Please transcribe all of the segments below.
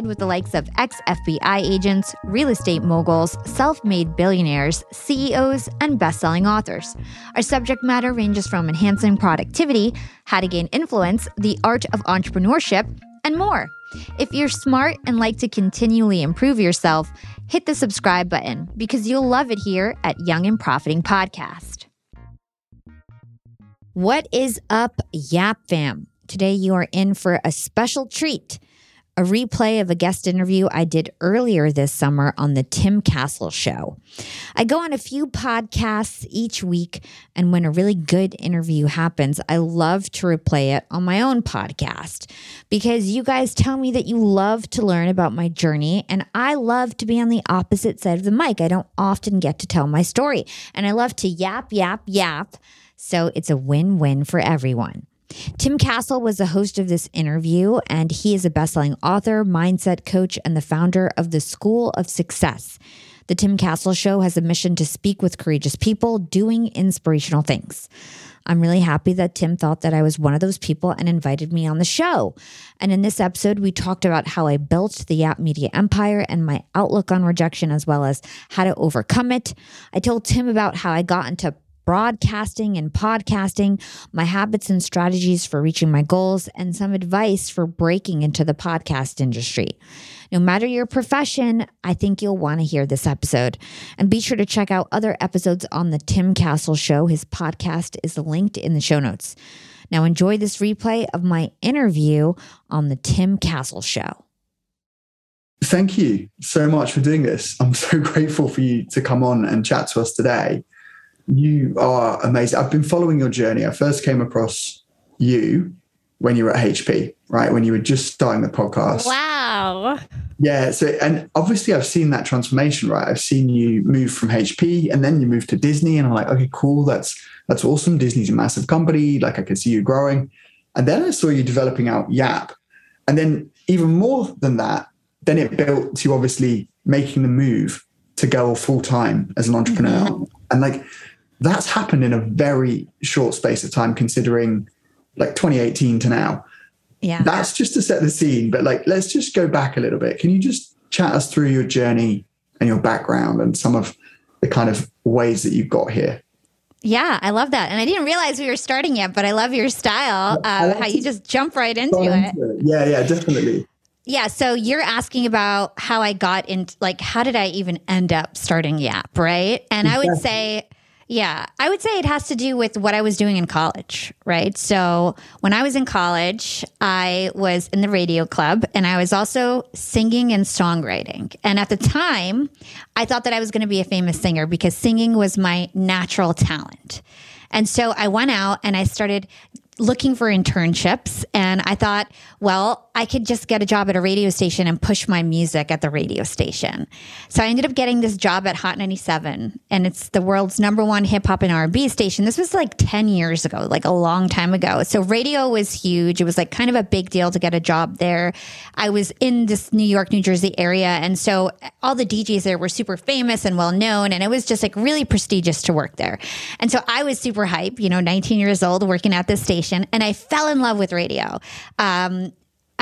with the likes of ex FBI agents, real estate moguls, self made billionaires, CEOs, and best selling authors. Our subject matter ranges from enhancing productivity, how to gain influence, the art of entrepreneurship, and more. If you're smart and like to continually improve yourself, hit the subscribe button because you'll love it here at Young and Profiting Podcast. What is up, Yap Fam? Today you are in for a special treat a replay of a guest interview I did earlier this summer on the Tim Castle Show. I go on a few podcasts each week, and when a really good interview happens, I love to replay it on my own podcast because you guys tell me that you love to learn about my journey, and I love to be on the opposite side of the mic. I don't often get to tell my story, and I love to yap, yap, yap. So it's a win win for everyone. Tim Castle was the host of this interview, and he is a bestselling author, mindset coach, and the founder of the School of Success. The Tim Castle Show has a mission to speak with courageous people doing inspirational things. I'm really happy that Tim thought that I was one of those people and invited me on the show. And in this episode, we talked about how I built the Yap Media empire and my outlook on rejection, as well as how to overcome it. I told Tim about how I got into broadcasting and podcasting, my habits and strategies for reaching my goals, and some advice for breaking into the podcast industry. No matter your profession, I think you'll want to hear this episode. And be sure to check out other episodes on The Tim Castle Show. His podcast is linked in the show notes. Now, enjoy this replay of my interview on The Tim Castle Show. Thank you so much for doing this. I'm so grateful for you to come on and chat to us today. You are amazing. I've been following your journey. I first came across you when you were at HP, right? When you were just starting the podcast. Wow. Yeah. So, and obviously, I've seen that transformation, right? I've seen you move from HP and then you moved to Disney, and I'm like, okay, cool. That's that's awesome. Disney's a massive company. Like, I can see you growing. And then I saw you developing out Yap, and then even more than that, then it built to obviously making the move to go full time as an entrepreneur, mm-hmm. and like that's happened in a very short space of time, considering like 2018 to now. Yeah. That's just to set the scene. But like, let's just go back a little bit. Can you just chat us through your journey and your background and some of the kind of ways that you got here? Yeah, I love that. And I didn't realize we were starting yet, but I love your style, uh, how you just jump right into it. it. Yeah, yeah, definitely. Yeah, so you're asking about how I got into like how did I even end up starting Yap, right? And exactly. I would say yeah, I would say it has to do with what I was doing in college, right? So when I was in college, I was in the radio club and I was also singing and songwriting. And at the time, I thought that I was going to be a famous singer because singing was my natural talent. And so I went out and I started looking for internships and I thought, well, I could just get a job at a radio station and push my music at the radio station. So I ended up getting this job at Hot 97 and it's the world's number one hip hop and R&B station. This was like 10 years ago, like a long time ago. So radio was huge. It was like kind of a big deal to get a job there. I was in this New York, New Jersey area and so all the DJs there were super famous and well known and it was just like really prestigious to work there. And so I was super hype, you know, 19 years old working at this station and I fell in love with radio. Um,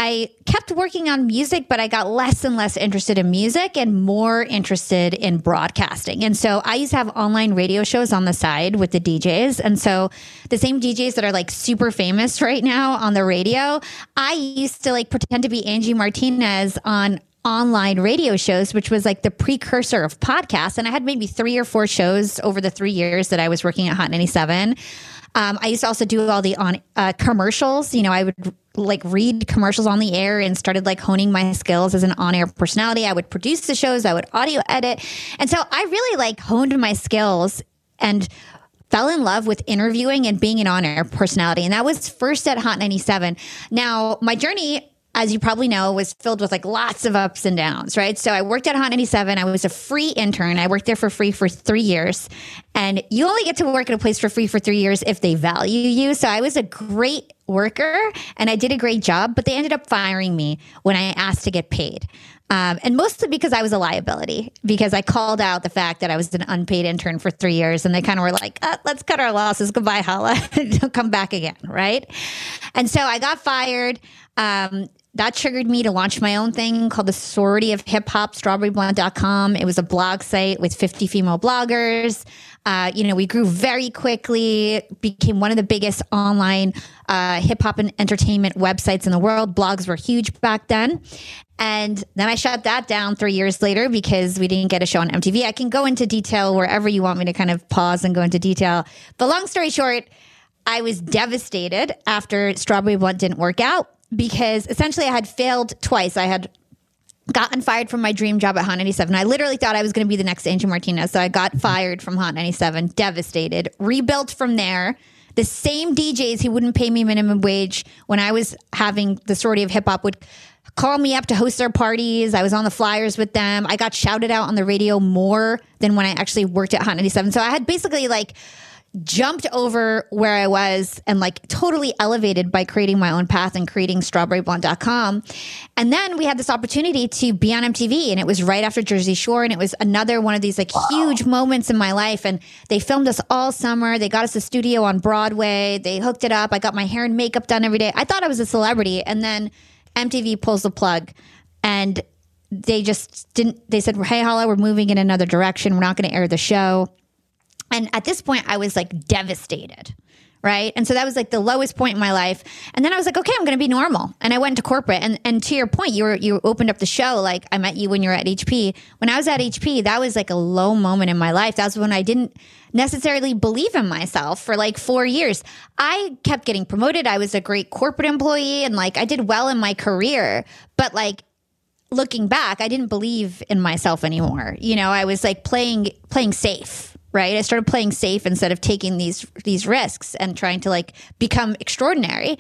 I kept working on music, but I got less and less interested in music and more interested in broadcasting. And so I used to have online radio shows on the side with the DJs. And so the same DJs that are like super famous right now on the radio, I used to like pretend to be Angie Martinez on online radio shows, which was like the precursor of podcasts. And I had maybe three or four shows over the three years that I was working at Hot 97. Um, I used to also do all the on uh, commercials. You know, I would like read commercials on the air and started like honing my skills as an on-air personality. I would produce the shows, I would audio edit. And so I really like honed my skills and fell in love with interviewing and being an on air personality. And that was first at Hot 97. Now, my journey as you probably know, was filled with like lots of ups and downs, right? So I worked at Hot 97. I was a free intern. I worked there for free for three years. And you only get to work at a place for free for three years if they value you. So I was a great worker and I did a great job, but they ended up firing me when I asked to get paid. Um, and mostly because I was a liability, because I called out the fact that I was an unpaid intern for three years, and they kind of were like, uh, "Let's cut our losses. Goodbye. Don't come back again." Right? And so I got fired. Um, that triggered me to launch my own thing called the Sorority of Hip Hop, strawberryblonde.com. It was a blog site with 50 female bloggers. Uh, you know, we grew very quickly, became one of the biggest online uh, hip hop and entertainment websites in the world. Blogs were huge back then. And then I shut that down three years later because we didn't get a show on MTV. I can go into detail wherever you want me to kind of pause and go into detail. But long story short, I was devastated after Strawberry Blonde didn't work out because essentially I had failed twice. I had gotten fired from my dream job at Hot 97. I literally thought I was going to be the next Angie Martinez. So I got fired from Hot 97, devastated, rebuilt from there. The same DJs who wouldn't pay me minimum wage when I was having the sorority of hip hop would call me up to host their parties. I was on the flyers with them. I got shouted out on the radio more than when I actually worked at Hot 97. So I had basically like jumped over where I was and like totally elevated by creating my own path and creating strawberryblonde.com. And then we had this opportunity to be on MTV and it was right after Jersey Shore and it was another one of these like wow. huge moments in my life and they filmed us all summer. They got us a studio on Broadway. They hooked it up. I got my hair and makeup done every day. I thought I was a celebrity and then MTV pulls the plug and they just didn't they said, "Hey Hala, we're moving in another direction. We're not going to air the show." And at this point, I was like devastated. Right. And so that was like the lowest point in my life. And then I was like, okay, I'm going to be normal. And I went to corporate. And, and to your point, you were, you opened up the show. Like I met you when you were at HP. When I was at HP, that was like a low moment in my life. That was when I didn't necessarily believe in myself for like four years. I kept getting promoted. I was a great corporate employee and like I did well in my career. But like looking back, I didn't believe in myself anymore. You know, I was like playing, playing safe right? I started playing safe instead of taking these these risks and trying to like become extraordinary.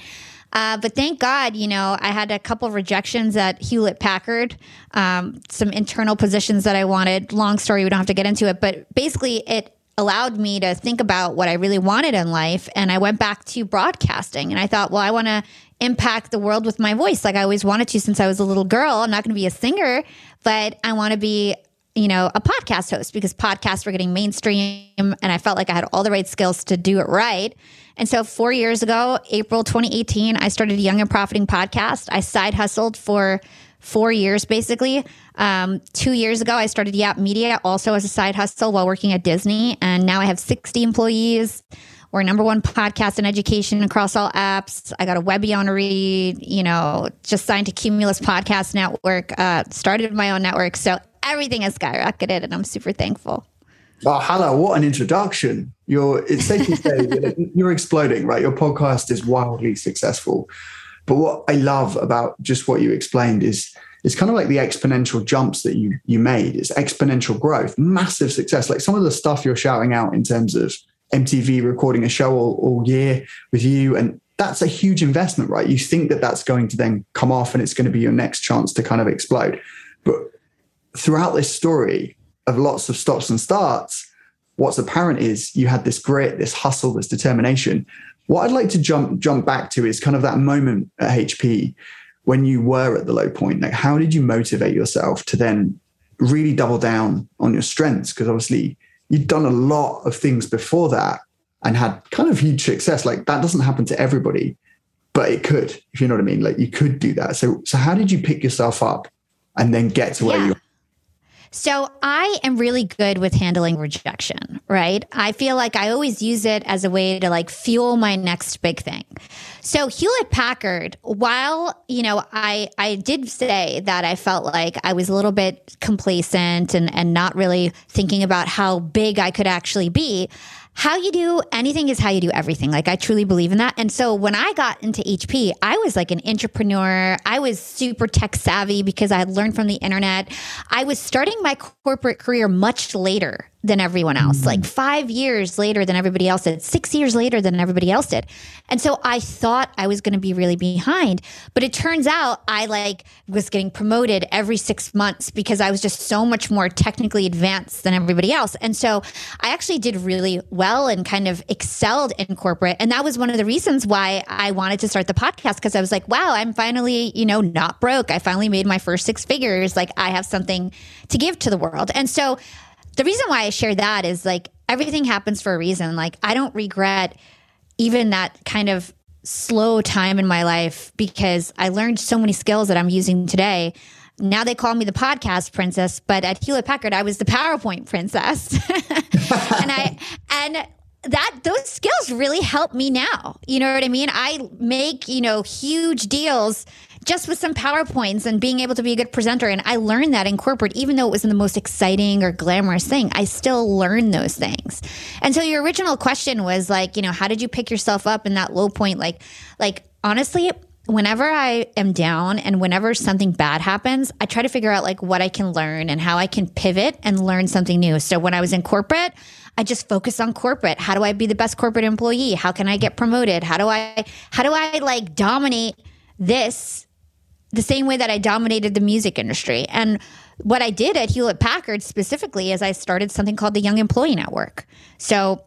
Uh, but thank God, you know, I had a couple of rejections at Hewlett Packard, um, some internal positions that I wanted. Long story, we don't have to get into it, but basically, it allowed me to think about what I really wanted in life. And I went back to broadcasting and I thought, well, I want to impact the world with my voice like I always wanted to since I was a little girl. I'm not going to be a singer, but I want to be you know, a podcast host because podcasts were getting mainstream and I felt like I had all the right skills to do it right. And so 4 years ago, April 2018, I started a Young and Profiting podcast. I side hustled for 4 years basically. Um, 2 years ago, I started Yap Media also as a side hustle while working at Disney and now I have 60 employees. We're number one podcast in education across all apps. I got a Webby Webionery, you know, just signed to Cumulus Podcast Network, uh, started my own network. So everything has skyrocketed and I'm super thankful. Oh, Hala, what an introduction. You're it's safe to say you're exploding, right? Your podcast is wildly successful. But what I love about just what you explained is it's kind of like the exponential jumps that you you made. It's exponential growth, massive success. Like some of the stuff you're shouting out in terms of MTV recording a show all, all year with you, and that's a huge investment, right? You think that that's going to then come off and it's going to be your next chance to kind of explode. Throughout this story of lots of stops and starts, what's apparent is you had this grit, this hustle, this determination. What I'd like to jump jump back to is kind of that moment at HP when you were at the low point. Like, how did you motivate yourself to then really double down on your strengths? Because obviously you'd done a lot of things before that and had kind of huge success. Like that doesn't happen to everybody, but it could, if you know what I mean. Like you could do that. So, so how did you pick yourself up and then get to where yeah. you so I am really good with handling rejection, right? I feel like I always use it as a way to like fuel my next big thing. So Hewlett Packard, while, you know, I I did say that I felt like I was a little bit complacent and and not really thinking about how big I could actually be how you do anything is how you do everything. Like I truly believe in that. And so when I got into HP, I was like an entrepreneur. I was super tech savvy because I had learned from the internet. I was starting my corporate career much later than everyone else, mm-hmm. like five years later than everybody else did, six years later than everybody else did. And so I thought I was going to be really behind, but it turns out I like was getting promoted every six months because I was just so much more technically advanced than everybody else. And so I actually did really well and kind of excelled in corporate. And that was one of the reasons why I wanted to start the podcast because I was like, wow, I'm finally, you know, not broke. I finally made my first six figures. Like I have something to give to the world. And so, the reason why I share that is like everything happens for a reason. Like I don't regret even that kind of slow time in my life because I learned so many skills that I'm using today. Now they call me the podcast princess, but at Hewlett Packard I was the PowerPoint princess. and I and that those skills really help me now. You know what I mean? I make, you know, huge deals just with some PowerPoints and being able to be a good presenter. And I learned that in corporate, even though it wasn't the most exciting or glamorous thing, I still learned those things. And so your original question was like, you know, how did you pick yourself up in that low point? Like, like honestly, whenever I am down and whenever something bad happens, I try to figure out like what I can learn and how I can pivot and learn something new. So when I was in corporate, I just focus on corporate. How do I be the best corporate employee? How can I get promoted? How do I how do I like dominate this the same way that I dominated the music industry. And what I did at Hewlett Packard specifically is I started something called the Young Employee Network. So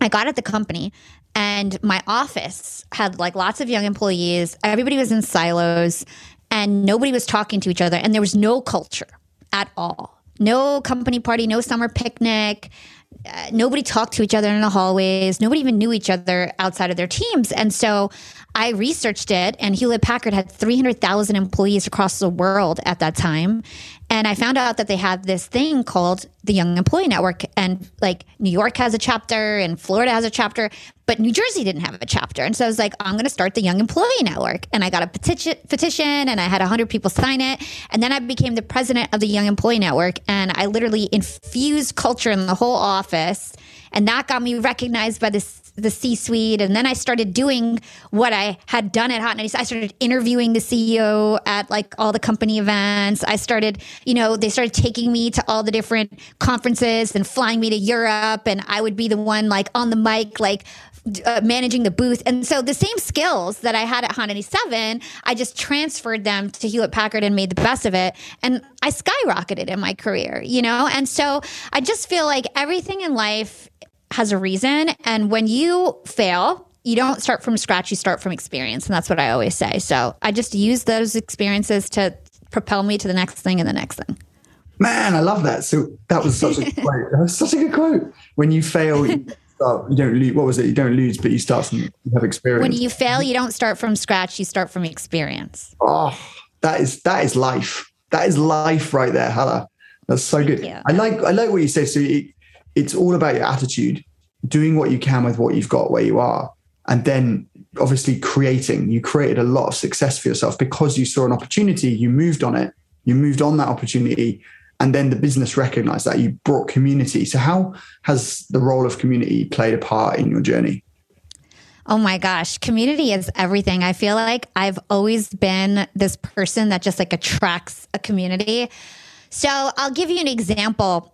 I got at the company and my office had like lots of young employees. Everybody was in silos and nobody was talking to each other and there was no culture at all. No company party, no summer picnic. Uh, nobody talked to each other in the hallways. Nobody even knew each other outside of their teams. And so I researched it, and Hewlett Packard had 300,000 employees across the world at that time. And I found out that they have this thing called the Young Employee Network. And like New York has a chapter, and Florida has a chapter, but New Jersey didn't have a chapter. And so I was like, I'm going to start the Young Employee Network. And I got a petition, petition and I had 100 people sign it. And then I became the president of the Young Employee Network. And I literally infused culture in the whole office. And that got me recognized by this the C suite. And then I started doing what I had done at Hot 96. I started interviewing the CEO at like all the company events. I started, you know, they started taking me to all the different conferences and flying me to Europe. And I would be the one like on the mic, like uh, managing the booth. And so the same skills that I had at Hot 97, I just transferred them to Hewlett Packard and made the best of it. And I skyrocketed in my career, you know? And so I just feel like everything in life has a reason. And when you fail, you don't start from scratch, you start from experience. And that's what I always say. So I just use those experiences to propel me to the next thing and the next thing. Man, I love that. So that was such a quote. That was such a good quote. When you fail, you, start, you don't lose. What was it? You don't lose, but you start from you have experience. When you fail, you don't start from scratch. You start from experience. Oh, that is that is life. That is life right there, Hala. That's so Thank good. You. I like I like what you say. So it, it's all about your attitude, doing what you can with what you've got where you are, and then obviously creating. You created a lot of success for yourself because you saw an opportunity, you moved on it, you moved on that opportunity, and then the business recognized that you brought community. So, how has the role of community played a part in your journey? Oh my gosh, community is everything. I feel like I've always been this person that just like attracts a community. So, I'll give you an example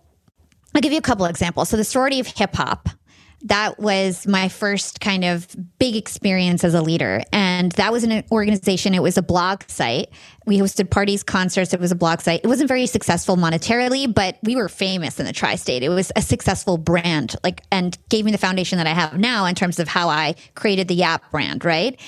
I'll give you a couple examples. So the sorority of hip hop, that was my first kind of big experience as a leader. And that was an organization, it was a blog site. We hosted parties, concerts. It was a blog site. It wasn't very successful monetarily, but we were famous in the tri state. It was a successful brand, like, and gave me the foundation that I have now in terms of how I created the Yap brand, right?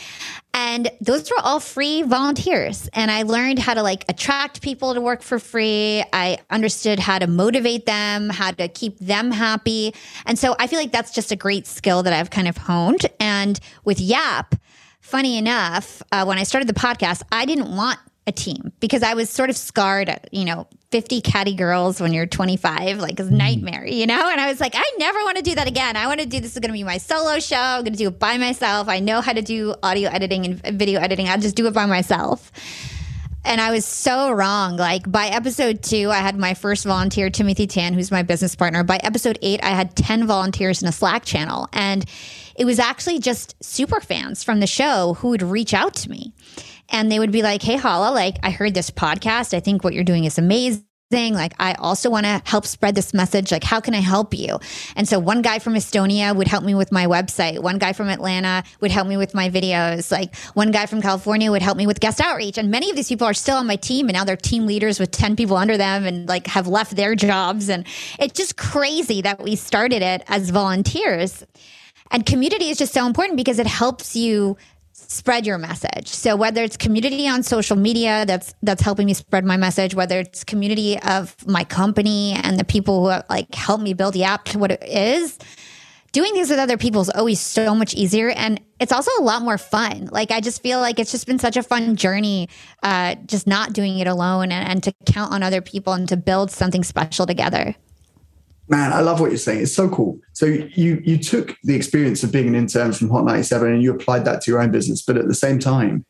And those were all free volunteers. And I learned how to like attract people to work for free. I understood how to motivate them, how to keep them happy. And so I feel like that's just a great skill that I've kind of honed. And with Yap, funny enough, uh, when I started the podcast, I didn't want a team because I was sort of scarred, you know, 50 catty girls when you're 25, like a mm-hmm. nightmare, you know? And I was like, I never want to do that again. I want to do this is going to be my solo show. I'm going to do it by myself. I know how to do audio editing and video editing. I'll just do it by myself. And I was so wrong. Like by episode two, I had my first volunteer, Timothy Tan, who's my business partner. By episode eight, I had 10 volunteers in a Slack channel. And it was actually just super fans from the show who would reach out to me and they would be like, Hey, Hala, like I heard this podcast. I think what you're doing is amazing. like i also want to help spread this message. Like how can i help you? And so one guy from estonia would help me with my website. One guy from atlanta would help me with my videos. Like one guy from california would help me with guest outreach. And many of these people are still on my team and now they're team leaders with 10 people under them and like have left their jobs. And it's just crazy that we started it as volunteers. And community is just so important because it helps you spread your message. So whether it's community on social media that's that's helping me spread my message, whether it's community of my company and the people who like help me build the app to what it is, doing things with other people is always so much easier and it's also a lot more fun. Like I just feel like it's just been such a fun journey, uh, just not doing it alone and, and to count on other people and to build something special together. Man, I love what you're saying. It's so cool. So you you took the experience of being an intern from Hot 97 and you applied that to your own business, but at the same time,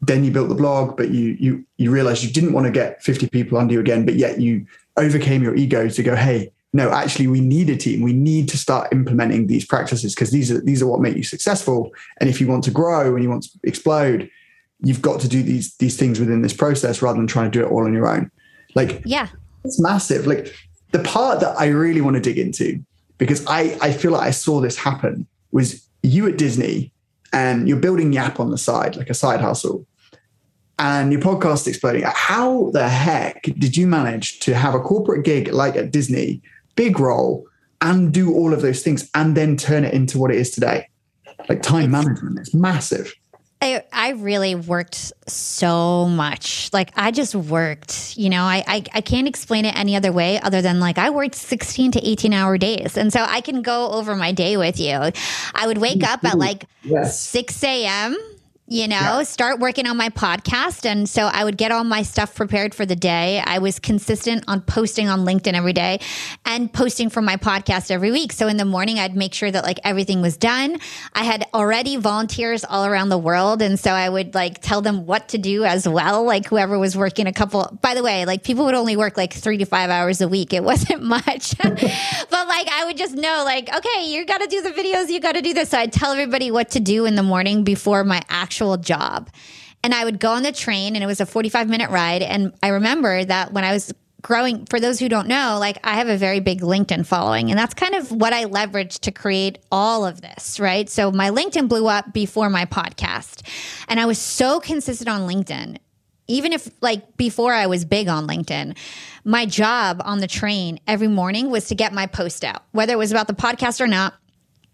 then you built the blog, but you you you realized you didn't want to get 50 people under you again, but yet you overcame your ego to go, hey, no, actually we need a team. We need to start implementing these practices because these are these are what make you successful. And if you want to grow and you want to explode, you've got to do these these things within this process rather than trying to do it all on your own. Like yeah. It's massive. Like the part that I really want to dig into, because I, I feel like I saw this happen, was you at Disney and you're building Yap on the side, like a side hustle, and your podcast exploding. How the heck did you manage to have a corporate gig like at Disney, big role, and do all of those things and then turn it into what it is today? Like time management, it's massive. I, I really worked so much. Like I just worked, you know, I, I, I can't explain it any other way other than like I worked 16 to 18 hour days. And so I can go over my day with you. I would wake up at like yes. 6 a.m you know, yeah. start working on my podcast. And so I would get all my stuff prepared for the day. I was consistent on posting on LinkedIn every day and posting for my podcast every week. So in the morning, I'd make sure that like everything was done. I had already volunteers all around the world. And so I would like tell them what to do as well. Like whoever was working a couple, by the way, like people would only work like three to five hours a week. It wasn't much, but like I would just know like, okay, you got to do the videos. You got to do this. So I'd tell everybody what to do in the morning before my actual actual job. And I would go on the train and it was a 45 minute ride. And I remember that when I was growing, for those who don't know, like I have a very big LinkedIn following. And that's kind of what I leveraged to create all of this, right? So my LinkedIn blew up before my podcast. And I was so consistent on LinkedIn. Even if, like, before I was big on LinkedIn, my job on the train every morning was to get my post out, whether it was about the podcast or not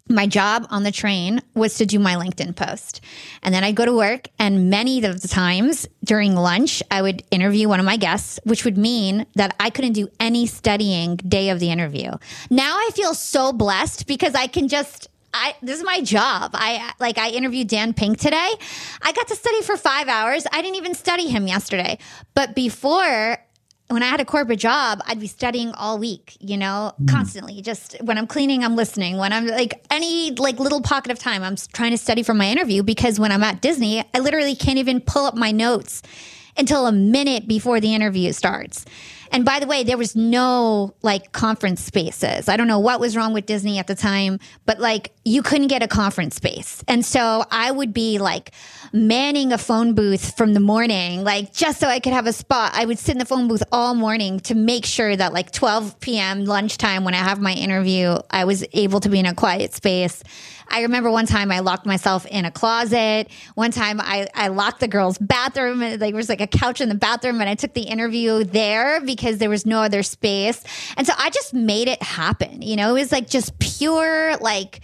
my job on the train was to do my LinkedIn post. And then I'd go to work, and many of the times during lunch, I would interview one of my guests, which would mean that I couldn't do any studying day of the interview. Now I feel so blessed because I can just I, this is my job. I like I interviewed Dan Pink today. I got to study for 5 hours. I didn't even study him yesterday. But before when I had a corporate job, I'd be studying all week, you know, mm. constantly. Just when I'm cleaning, I'm listening. When I'm like any like little pocket of time, I'm trying to study for my interview because when I'm at Disney, I literally can't even pull up my notes until a minute before the interview starts. And by the way, there was no like conference spaces. I don't know what was wrong with Disney at the time, but like you couldn't get a conference space. And so I would be like manning a phone booth from the morning, like just so I could have a spot. I would sit in the phone booth all morning to make sure that like 12 p.m. lunchtime when I have my interview, I was able to be in a quiet space. I remember one time I locked myself in a closet. One time I, I locked the girls' bathroom. And there was like a couch in the bathroom, and I took the interview there because there was no other space. And so I just made it happen. You know, it was like just pure, like,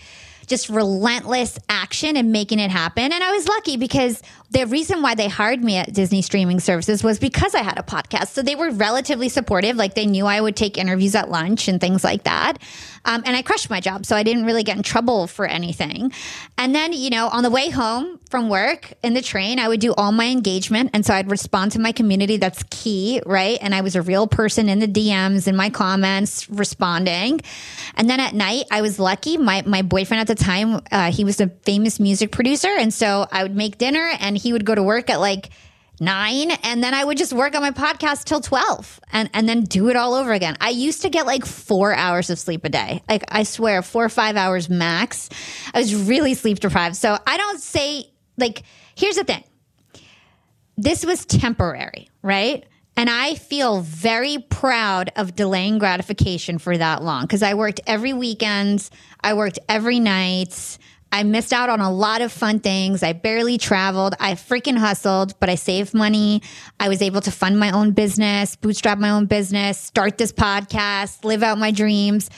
just relentless action and making it happen. And I was lucky because the reason why they hired me at Disney Streaming Services was because I had a podcast. So they were relatively supportive. Like they knew I would take interviews at lunch and things like that. Um, and I crushed my job. So I didn't really get in trouble for anything. And then, you know, on the way home from work in the train, I would do all my engagement. And so I'd respond to my community. That's key, right? And I was a real person in the DMs, in my comments, responding. And then at night, I was lucky. My, my boyfriend at the time, uh, he was a famous music producer. And so I would make dinner and he would go to work at like nine and then I would just work on my podcast till 12 and, and then do it all over again. I used to get like four hours of sleep a day. Like I swear, four or five hours max. I was really sleep deprived. So I don't say, like, here's the thing this was temporary, right? And I feel very proud of delaying gratification for that long because I worked every weekend, I worked every night. I missed out on a lot of fun things. I barely traveled. I freaking hustled, but I saved money. I was able to fund my own business, bootstrap my own business, start this podcast, live out my dreams.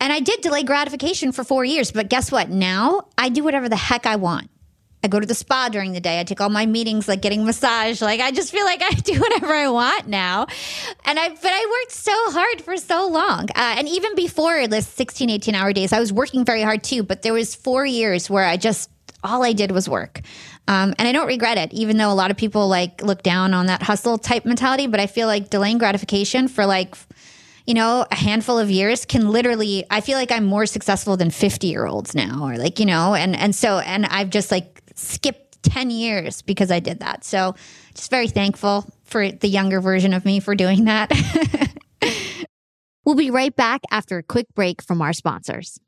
And I did delay gratification for four years. But guess what? Now I do whatever the heck I want. I go to the spa during the day. I take all my meetings, like getting massage. Like I just feel like I do whatever I want now. And I, but I worked so hard for so long. Uh, and even before this 16, 18 hour days, I was working very hard too. But there was four years where I just, all I did was work. Um, and I don't regret it, even though a lot of people like look down on that hustle type mentality. But I feel like delaying gratification for like, you know, a handful of years can literally, I feel like I'm more successful than 50 year olds now, or like, you know, and, and so, and I've just like skipped 10 years because I did that. So just very thankful for the younger version of me for doing that. we'll be right back after a quick break from our sponsors.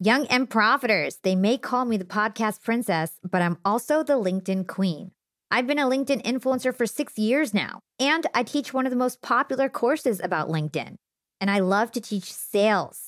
Young and Profiters, they may call me the podcast princess, but I'm also the LinkedIn queen. I've been a LinkedIn influencer for six years now, and I teach one of the most popular courses about LinkedIn. And I love to teach sales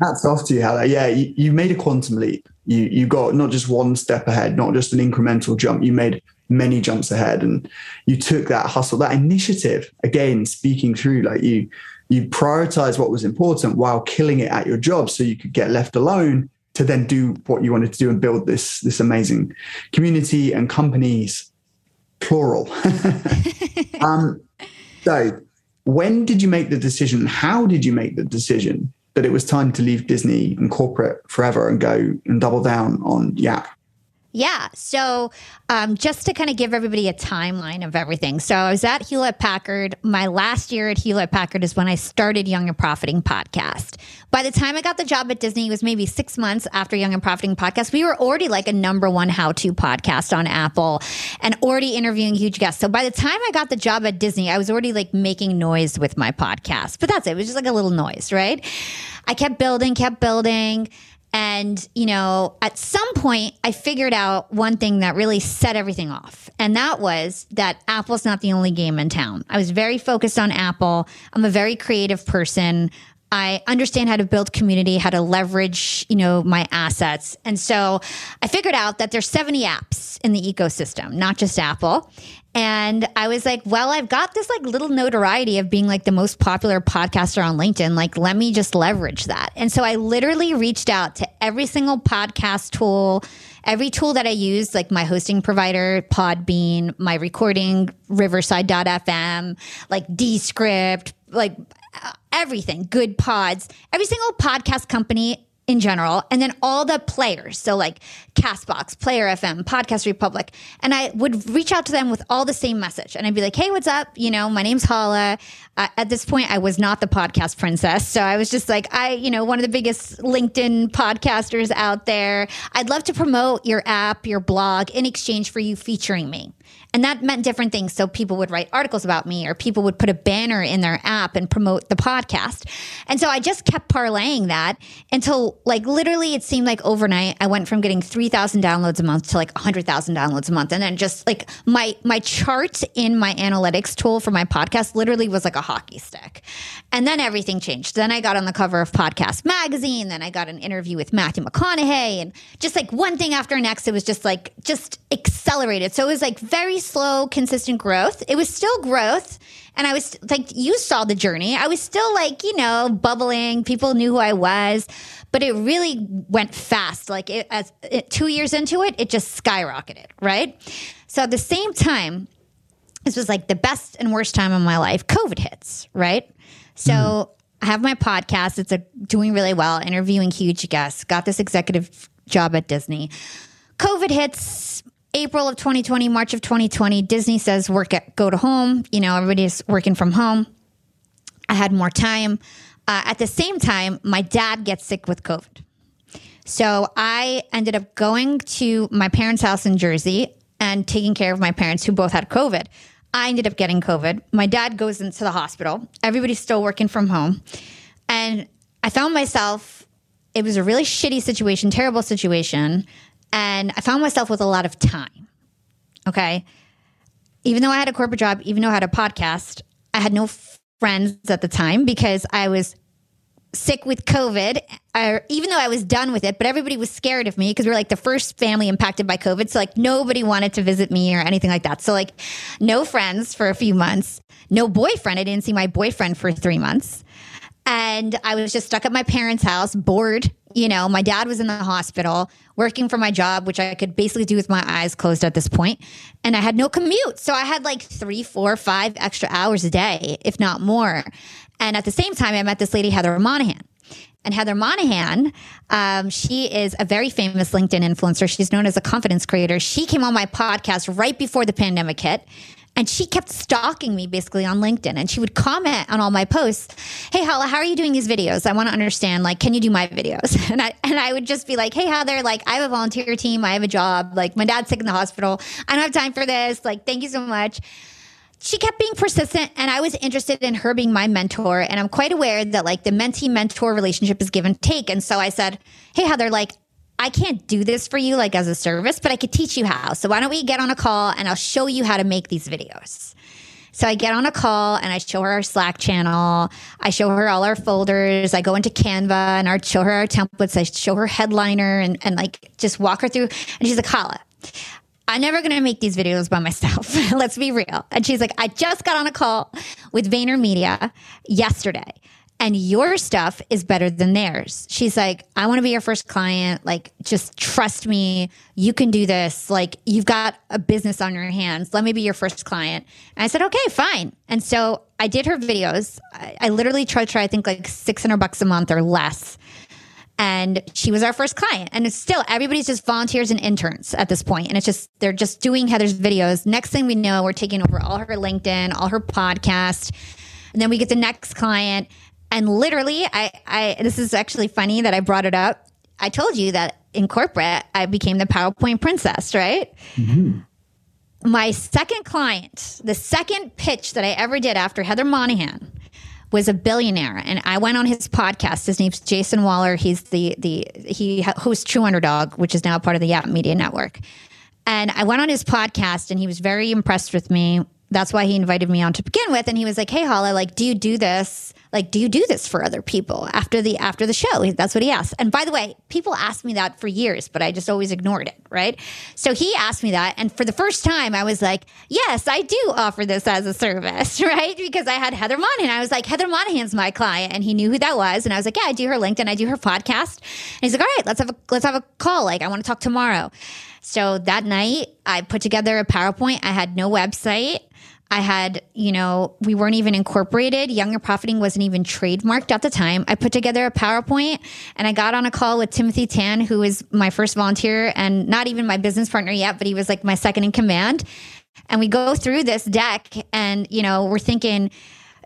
Hats off to you, Hala. Yeah, you, you made a quantum leap. You you got not just one step ahead, not just an incremental jump. You made many jumps ahead, and you took that hustle, that initiative. Again, speaking through, like you you prioritize what was important while killing it at your job, so you could get left alone to then do what you wanted to do and build this this amazing community and companies, plural. um, so, when did you make the decision? How did you make the decision that it was time to leave Disney and corporate forever and go and double down on Yap? Yeah. So, um, just to kind of give everybody a timeline of everything. So, I was at Hewlett Packard. My last year at Hewlett Packard is when I started Young and Profiting podcast. By the time I got the job at Disney, it was maybe six months after Young and Profiting podcast. We were already like a number one how to podcast on Apple and already interviewing huge guests. So, by the time I got the job at Disney, I was already like making noise with my podcast. But that's it. It was just like a little noise, right? I kept building, kept building. And, you know, at some point, I figured out one thing that really set everything off. And that was that Apple's not the only game in town. I was very focused on Apple. I'm a very creative person. I understand how to build community, how to leverage, you know, my assets. And so I figured out that there's 70 apps in the ecosystem, not just Apple. And I was like, well, I've got this like little notoriety of being like the most popular podcaster on LinkedIn. Like, let me just leverage that. And so I literally reached out to every single podcast tool, every tool that I use, like my hosting provider, Podbean, my recording, Riverside.fm, like Descript, like everything, Goodpods, every single podcast company in general, and then all the players. So like Castbox, Player FM, Podcast Republic. And I would reach out to them with all the same message. And I'd be like, hey, what's up? You know, my name's Hala. Uh, at this point, I was not the podcast princess. So I was just like, I, you know, one of the biggest LinkedIn podcasters out there. I'd love to promote your app, your blog in exchange for you featuring me. And that meant different things. So people would write articles about me, or people would put a banner in their app and promote the podcast. And so I just kept parlaying that until, like, literally, it seemed like overnight, I went from getting 3,000 downloads a month to like 100,000 downloads a month. And then just like my, my chart in my analytics tool for my podcast literally was like a hockey stick. And then everything changed. Then I got on the cover of Podcast Magazine. Then I got an interview with Matthew McConaughey. And just like one thing after next, it was just like, just accelerated. So it was like very slow, consistent growth. It was still growth. And I was like, you saw the journey. I was still like, you know, bubbling. People knew who I was, but it really went fast. Like it, as it, two years into it, it just skyrocketed, right? So at the same time, this was like the best and worst time of my life. COVID hits, right? So mm. I have my podcast. It's a, doing really well, interviewing huge guests. Got this executive job at Disney. COVID hits April of 2020, March of 2020, Disney says work at go to home. You know, everybody's working from home. I had more time. Uh, at the same time, my dad gets sick with COVID. So I ended up going to my parents' house in Jersey and taking care of my parents who both had COVID. I ended up getting COVID. My dad goes into the hospital. Everybody's still working from home. And I found myself, it was a really shitty situation, terrible situation. And I found myself with a lot of time. Okay. Even though I had a corporate job, even though I had a podcast, I had no friends at the time because I was sick with COVID, or even though I was done with it, but everybody was scared of me because we are like the first family impacted by COVID. So, like, nobody wanted to visit me or anything like that. So, like, no friends for a few months, no boyfriend. I didn't see my boyfriend for three months. And I was just stuck at my parents' house, bored. You know, my dad was in the hospital working for my job, which I could basically do with my eyes closed at this point. And I had no commute. So I had like three, four, five extra hours a day, if not more. And at the same time, I met this lady, Heather Monahan. And Heather Monahan, um, she is a very famous LinkedIn influencer. She's known as a confidence creator. She came on my podcast right before the pandemic hit. And she kept stalking me basically on LinkedIn and she would comment on all my posts. Hey, Hala, how are you doing these videos? I want to understand, like, can you do my videos? And I, and I would just be like, hey, Heather, like, I have a volunteer team. I have a job. Like, my dad's sick in the hospital. I don't have time for this. Like, thank you so much she kept being persistent and I was interested in her being my mentor. And I'm quite aware that like the mentee mentor relationship is give and take. And so I said, Hey, Heather, like, I can't do this for you like as a service, but I could teach you how. So why don't we get on a call and I'll show you how to make these videos. So I get on a call and I show her our Slack channel. I show her all our folders. I go into Canva and I show her our templates. I show her headliner and, and like just walk her through. And she's like, Hala, I'm never going to make these videos by myself. Let's be real. And she's like, I just got on a call with VaynerMedia yesterday and your stuff is better than theirs. She's like, I want to be your first client. Like, just trust me. You can do this. Like, you've got a business on your hands. Let me be your first client. And I said, okay, fine. And so I did her videos. I, I literally tried to I think like 600 bucks a month or less. And she was our first client. And it's still everybody's just volunteers and interns at this point. and it's just they're just doing Heather's videos. Next thing we know, we're taking over all her LinkedIn, all her podcast, and then we get the next client. And literally, I, I this is actually funny that I brought it up. I told you that in corporate, I became the PowerPoint princess, right? Mm-hmm. My second client, the second pitch that I ever did after Heather Monahan was a billionaire and I went on his podcast. His name's Jason Waller. He's the the he hosts True Underdog, which is now part of the Yap Media Network. And I went on his podcast and he was very impressed with me. That's why he invited me on to begin with. And he was like, Hey Hala, like, do you do this? Like do you do this for other people after the after the show? That's what he asked. And by the way people asked me that for years but i just always ignored it right? So he asked me that and for the first time i was like yes i do offer this as a service right? Because i had heather monahan. I was like heather monahan's my client and he knew who that was and i was like yeah i do her linkedin i do her podcast. And he's like all right let's have a let's have a call. Like i want to talk tomorrow. So that night i put together a powerpoint. I had no website I had, you know, we weren't even incorporated. Young and Profiting wasn't even trademarked at the time. I put together a PowerPoint and I got on a call with Timothy Tan, who was my first volunteer and not even my business partner yet, but he was like my second in command. And we go through this deck and, you know, we're thinking,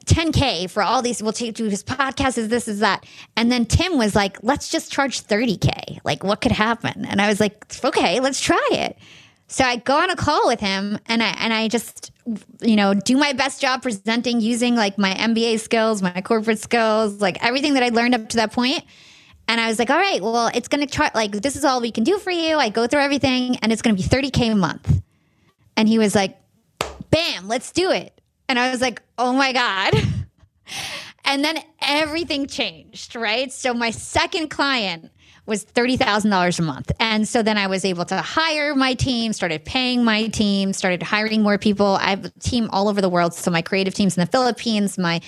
10K for all these. We'll take do his podcast, is this, is that. And then Tim was like, let's just charge 30K. Like, what could happen? And I was like, okay, let's try it. So I go on a call with him and I and I just you know do my best job presenting using like my MBA skills, my corporate skills, like everything that I learned up to that point. And I was like, all right, well, it's going to try like this is all we can do for you. I go through everything and it's going to be 30k a month. And he was like, "Bam, let's do it." And I was like, "Oh my god." and then everything changed, right? So my second client was $30,000 a month. And so then I was able to hire my team, started paying my team, started hiring more people. I have a team all over the world. So my creative team's in the Philippines, my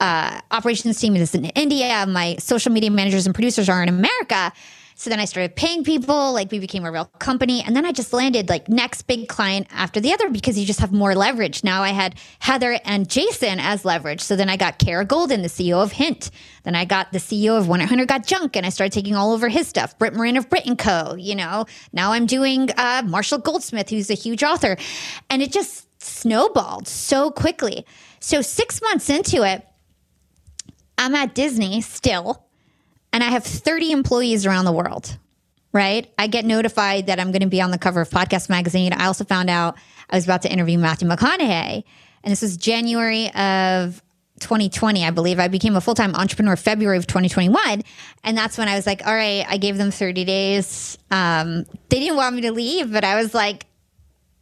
uh, operations team is in India, my social media managers and producers are in America. So then I started paying people, like we became a real company. And then I just landed like next big client after the other because you just have more leverage. Now I had Heather and Jason as leverage. So then I got Kara Goldin, the CEO of Hint. Then I got the CEO of 100 Got Junk and I started taking all over his stuff. Brit Morin of Brit & Co. You know, now I'm doing uh, Marshall Goldsmith, who's a huge author. And it just snowballed so quickly. So six months into it, I'm at Disney still and I have 30 employees around the world, right? I get notified that I'm going to be on the cover of Podcast Magazine. I also found out I was about to interview Matthew McConaughey. And this was January of 2020, I believe. I became a full time entrepreneur February of 2021. And that's when I was like, all right, I gave them 30 days. Um, they didn't want me to leave, but I was like,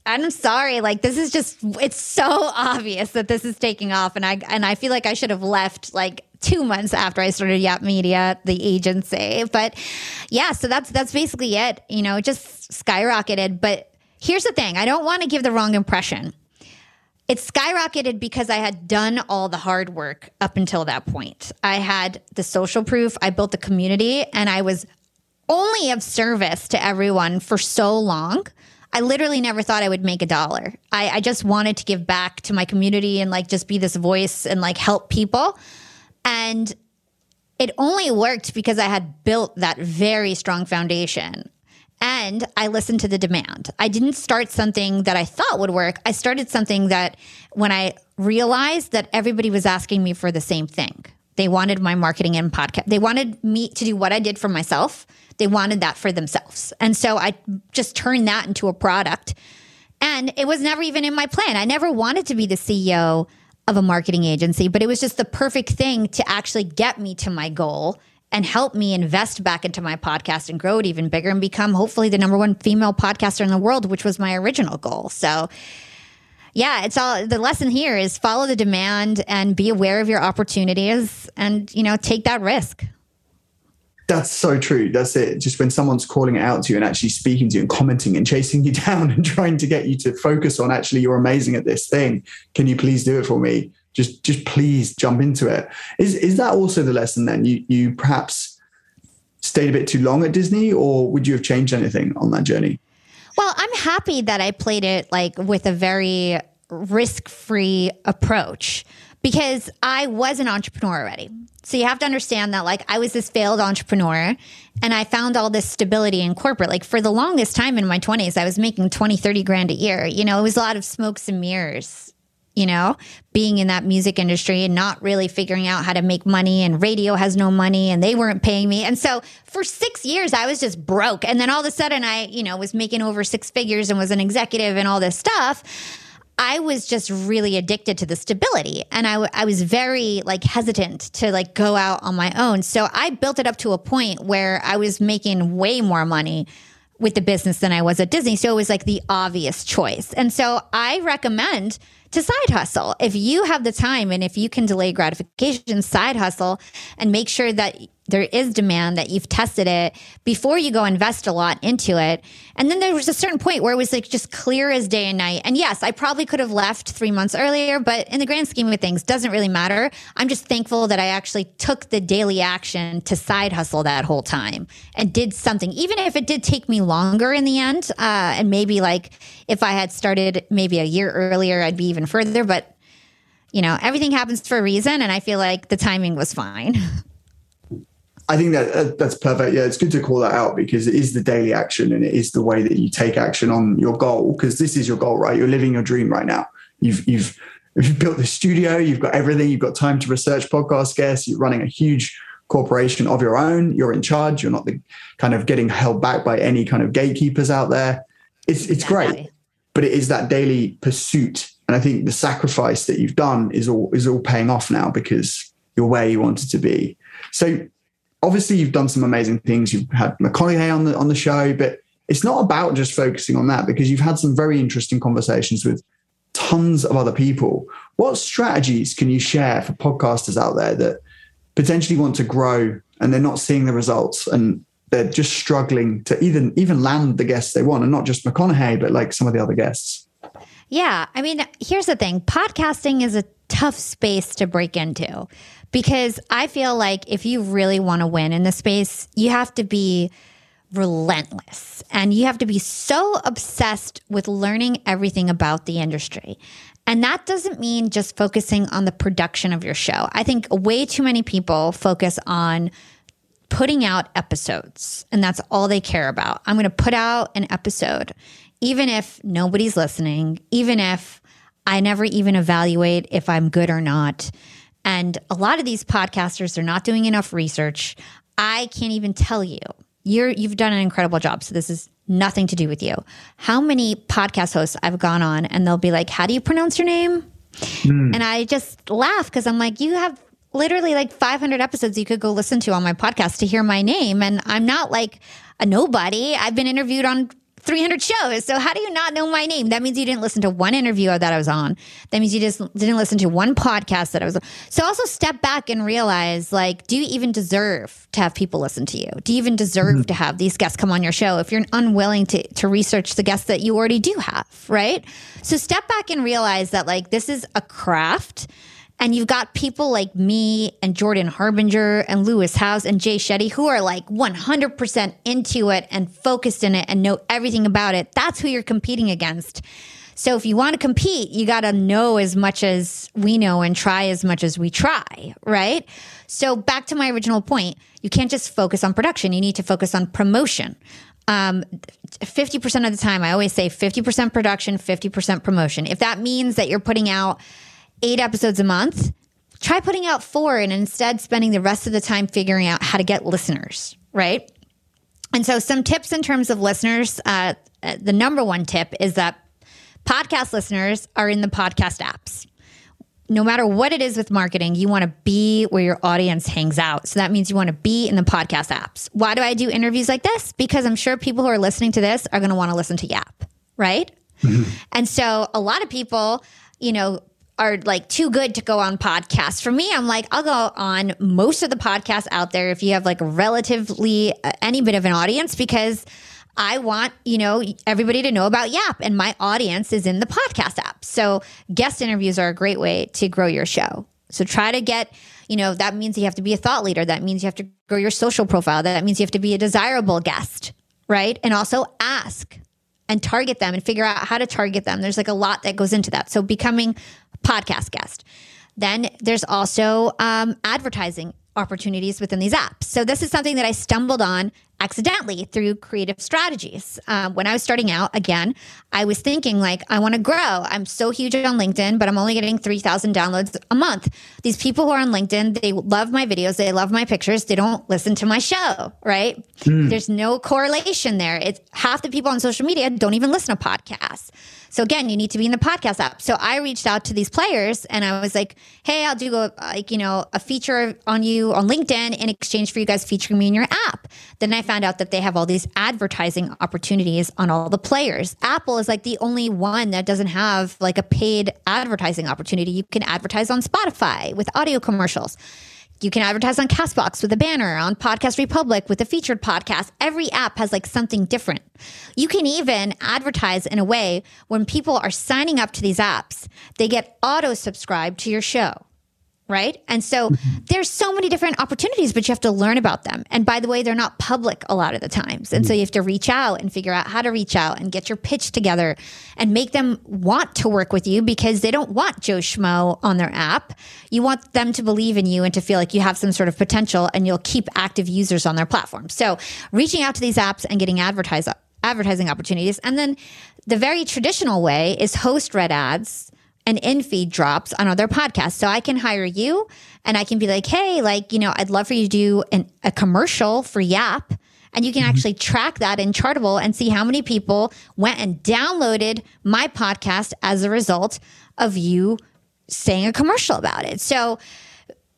I'm sorry. Like this is just it's so obvious that this is taking off and I and I feel like I should have left like two months after I started Yap Media, the agency. But yeah, so that's that's basically it. You know, it just skyrocketed. But here's the thing: I don't want to give the wrong impression. It skyrocketed because I had done all the hard work up until that point. I had the social proof, I built the community, and I was only of service to everyone for so long. I literally never thought I would make a dollar. I, I just wanted to give back to my community and like just be this voice and like help people. And it only worked because I had built that very strong foundation. And I listened to the demand. I didn't start something that I thought would work. I started something that when I realized that everybody was asking me for the same thing. They wanted my marketing and podcast. They wanted me to do what I did for myself. They wanted that for themselves. And so I just turned that into a product. And it was never even in my plan. I never wanted to be the CEO of a marketing agency, but it was just the perfect thing to actually get me to my goal and help me invest back into my podcast and grow it even bigger and become hopefully the number one female podcaster in the world, which was my original goal. So, yeah, it's all the lesson here is follow the demand and be aware of your opportunities and, you know, take that risk. That's so true. That's it. Just when someone's calling it out to you and actually speaking to you and commenting and chasing you down and trying to get you to focus on actually you're amazing at this thing. Can you please do it for me? Just just please jump into it. Is is that also the lesson then? You you perhaps stayed a bit too long at Disney or would you have changed anything on that journey? Well, I'm happy that I played it like with a very risk-free approach because I was an entrepreneur already. So you have to understand that like I was this failed entrepreneur and I found all this stability in corporate. Like for the longest time in my 20s, I was making 20, 30 grand a year. You know, it was a lot of smokes and mirrors, you know, being in that music industry and not really figuring out how to make money and radio has no money and they weren't paying me. And so for 6 years I was just broke. And then all of a sudden I, you know, was making over 6 figures and was an executive and all this stuff I was just really addicted to the stability and I, w- I was very like hesitant to like go out on my own. So I built it up to a point where I was making way more money with the business than I was at Disney. So it was like the obvious choice. And so I recommend to side hustle. If you have the time and if you can delay gratification, side hustle and make sure that there is demand that you've tested it before you go invest a lot into it. And then there was a certain point where it was like just clear as day and night. And yes, I probably could have left three months earlier, but in the grand scheme of things, doesn't really matter. I'm just thankful that I actually took the daily action to side hustle that whole time and did something, even if it did take me longer in the end. Uh, and maybe like if I had started maybe a year earlier, I'd be even further. But you know, everything happens for a reason. And I feel like the timing was fine. I think that uh, that's perfect. Yeah, it's good to call that out because it is the daily action and it is the way that you take action on your goal. Because this is your goal, right? You're living your dream right now. You've you've you've built the studio. You've got everything. You've got time to research podcast guests. You're running a huge corporation of your own. You're in charge. You're not the kind of getting held back by any kind of gatekeepers out there. It's it's great, but it is that daily pursuit. And I think the sacrifice that you've done is all is all paying off now because you're where you wanted to be. So obviously you've done some amazing things. You've had McConaughey on the on the show, but it's not about just focusing on that because you've had some very interesting conversations with tons of other people. What strategies can you share for podcasters out there that potentially want to grow and they're not seeing the results and they're just struggling to even even land the guests they want and not just McConaughey, but like some of the other guests? Yeah. I mean, here's the thing podcasting is a tough space to break into because I feel like if you really want to win in the space, you have to be relentless and you have to be so obsessed with learning everything about the industry. And that doesn't mean just focusing on the production of your show. I think way too many people focus on putting out episodes and that's all they care about. I'm going to put out an episode, even if nobody's listening, even if I never even evaluate if I'm good or not. And a lot of these podcasters are not doing enough research. I can't even tell you. You're you've done an incredible job. So this is nothing to do with you. How many podcast hosts I've gone on and they'll be like, "How do you pronounce your name?" Mm. And I just laugh because I'm like, "You have literally like 500 episodes you could go listen to on my podcast to hear my name and I'm not like a nobody. I've been interviewed on 300 shows. So how do you not know my name? That means you didn't listen to one interview that I was on. That means you just didn't listen to one podcast that I was on. So also step back and realize like, do you even deserve to have people listen to you? Do you even deserve mm-hmm. to have these guests come on your show if you're unwilling to, to research the guests that you already do have, right? So step back and realize that like this is a craft and you've got people like me and Jordan Harbinger and Lewis Howes and Jay Shetty who are like 100% into it and focused in it and know everything about it. That's who you're competing against. So if you want to compete, you got to know as much as we know and try as much as we try, right? So back to my original point, you can't just focus on production. You need to focus on promotion. Um, 50% of the time, I always say 50% production, 50% promotion. If that means that you're putting out eight episodes a month, try putting out four and instead spending the rest of the time figuring out how to get listeners, right? And so, some tips in terms of listeners uh, the number one tip is that podcast listeners are in the podcast apps. No matter what it is with marketing, you want to be where your audience hangs out. So that means you want to be in the podcast apps. Why do I do interviews like this? Because I'm sure people who are listening to this are going to want to listen to Yap, right? Mm-hmm. And so a lot of people, you know, are like too good to go on podcasts. For me, I'm like, I'll go on most of the podcasts out there if you have like relatively uh, any bit of an audience because I want, you know, everybody to know about Yap and my audience is in the podcast app. So guest interviews are a great way to grow your show. So try to get, you know, that means you have to be a thought leader. That means you have to grow your social profile. That means you have to be a desirable guest, right? And also ask and target them and figure out how to target them. There's like a lot that goes into that. So becoming podcast guest. Then there's also um, advertising. opportunities within these apps. So this is something that I stumbled on accidentally through creative strategies. Um, when I was starting out, again, I was thinking like, I want to grow. I'm so huge on LinkedIn, but I'm only getting 3,000 downloads a month. These people who are on LinkedIn, they love my videos, they love my pictures, they don't listen to my show, right? Mm. There's no correlation there. It's half the people on social media don't even listen to podcasts. So again, you need to be in the podcast app. So I reached out to these players and I was like, "Hey, I'll do a like you know a feature on you on LinkedIn in exchange for you guys featuring me in your app." Then I found out that they have all these advertising opportunities on all the players. Apple is like the only one that doesn't have like a paid advertising opportunity. You can advertise on Spotify with audio commercials. You can advertise on Castbox with a banner, on Podcast Republic with a featured podcast. Every app has like something different. You can even advertise in a way when people are signing up to these apps, they get auto subscribed to your show right? And so mm-hmm. there's so many different opportunities, but you have to learn about them. And by the way, they're not public a lot of the times. And so you have to reach out and figure out how to reach out and get your pitch together and make them want to work with you because they don't want Joe Schmo on their app. You want them to believe in you and to feel like you have some sort of potential and you'll keep active users on their platform. So reaching out to these apps and getting advertise advertising opportunities. And then the very traditional way is host red ads and in feed drops on other podcasts. So I can hire you and I can be like, hey, like, you know, I'd love for you to do an, a commercial for Yap. And you can mm-hmm. actually track that in Chartable and see how many people went and downloaded my podcast as a result of you saying a commercial about it. So,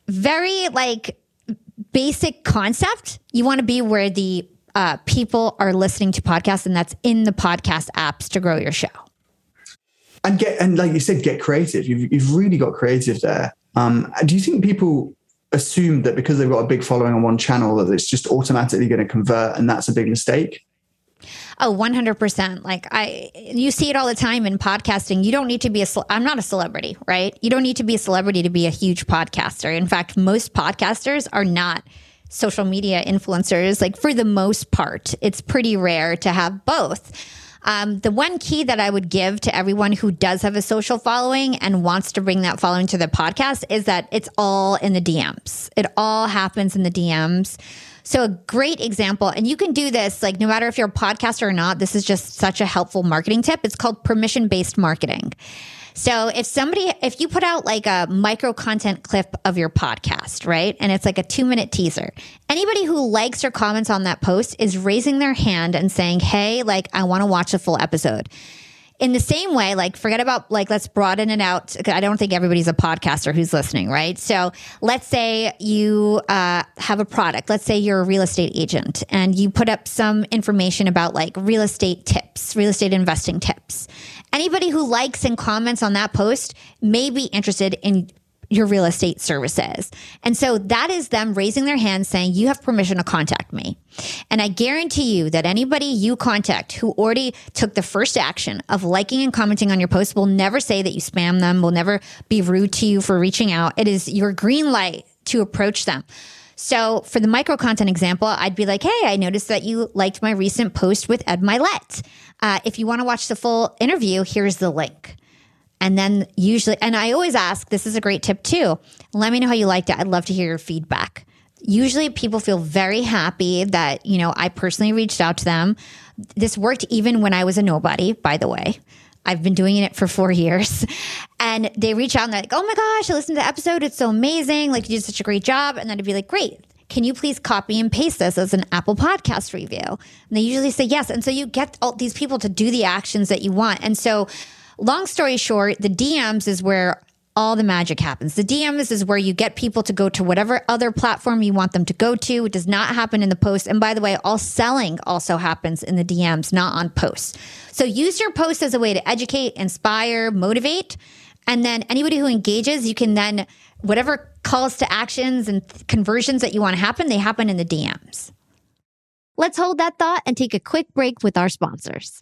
very like basic concept. You want to be where the uh, people are listening to podcasts, and that's in the podcast apps to grow your show and get and like you said, get creative. You've you've really got creative there. Um, do you think people assume that because they've got a big following on one channel that it's just automatically going to convert, and that's a big mistake? Oh, 100%. Like I you see it all the time in podcasting. You don't need to be a I'm not a celebrity, right? You don't need to be a celebrity to be a huge podcaster. In fact, most podcasters are not social media influencers like for the most part. It's pretty rare to have both. Um, the one key that I would give to everyone who does have a social following and wants to bring that following to the podcast is that it's all in the DMs. It all happens in the DMs. So, a great example, and you can do this like no matter if you're a podcaster or not, this is just such a helpful marketing tip. It's called permission based marketing. So if somebody, if you put out like a micro content clip of your podcast, right? And it's like a two minute teaser, anybody who likes or comments on that post is raising their hand and saying, Hey, like, I want to watch the full episode in the same way, like forget about like let's broaden it out. I don't think everybody's a podcaster who's listening, right? So let's say you uh, have a product. Let's say you're a real estate agent and you put up some information about like real estate tips, real estate investing tips. Anybody who likes and comments on that post may be interested in your real estate services. And so that is them raising their hand saying, You have permission to contact me. And I guarantee you that anybody you contact who already took the first action of liking and commenting on your post will never say that you spam them, will never be rude to you for reaching out. It is your green light to approach them. So for the micro content example, I'd be like, hey, I noticed that you liked my recent post with Ed Mylett. Uh, if you want to watch the full interview, here's the link. And then usually, and I always ask, this is a great tip too. Let me know how you liked it. I'd love to hear your feedback. Usually people feel very happy that, you know, I personally reached out to them. This worked even when I was a nobody, by the way. I've been doing it for four years. And they reach out and they're like, oh my gosh, I listened to the episode. It's so amazing. Like, you did such a great job. And then I'd be like, great. Can you please copy and paste this as an Apple podcast review? And they usually say yes. And so you get all these people to do the actions that you want. And so long story short, the DMs is where all the magic happens. The DMs is where you get people to go to whatever other platform you want them to go to. It does not happen in the post. And by the way, all selling also happens in the DMs, not on posts. So use your post as a way to educate, inspire, motivate. And then anybody who engages, you can then, whatever calls to actions and conversions that you want to happen, they happen in the DMs. Let's hold that thought and take a quick break with our sponsors.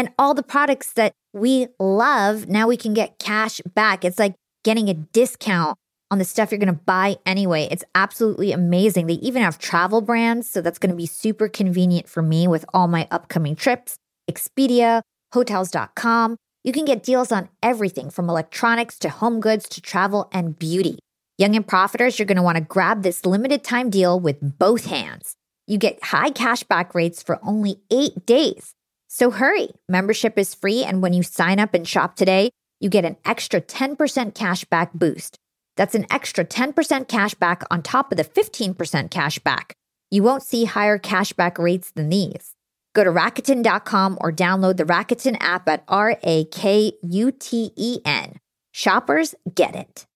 and all the products that we love. Now we can get cash back. It's like getting a discount on the stuff you're going to buy anyway. It's absolutely amazing. They even have travel brands, so that's going to be super convenient for me with all my upcoming trips. Expedia, hotels.com. You can get deals on everything from electronics to home goods to travel and beauty. Young and profiters, you're going to want to grab this limited time deal with both hands. You get high cashback rates for only eight days. So hurry. Membership is free, and when you sign up and shop today, you get an extra 10% cashback boost. That's an extra 10% cash back on top of the 15% cash back. You won't see higher cashback rates than these. Go to Rakuten.com or download the Rakuten app at R A K U T E N. Shoppers get it.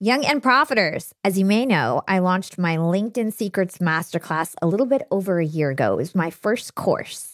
Young and Profiters, as you may know, I launched my LinkedIn Secrets Masterclass a little bit over a year ago. It was my first course.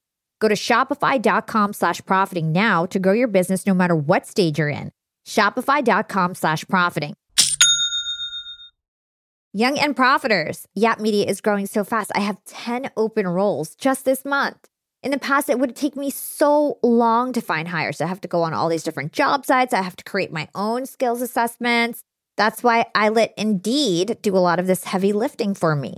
Go to shopify.com slash profiting now to grow your business no matter what stage you're in. Shopify.com slash profiting. Young and Profiters. Yap Media is growing so fast. I have 10 open roles just this month. In the past, it would take me so long to find hires. I have to go on all these different job sites. I have to create my own skills assessments. That's why I let Indeed do a lot of this heavy lifting for me.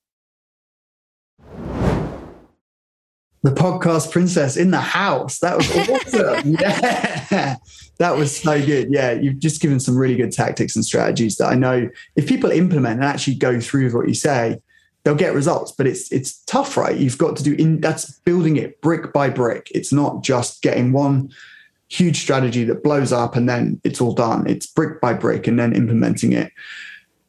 The podcast princess in the house. That was awesome. yeah. That was so good. Yeah. You've just given some really good tactics and strategies that I know if people implement and actually go through with what you say, they'll get results. But it's it's tough, right? You've got to do in that's building it brick by brick. It's not just getting one huge strategy that blows up and then it's all done. It's brick by brick and then implementing it.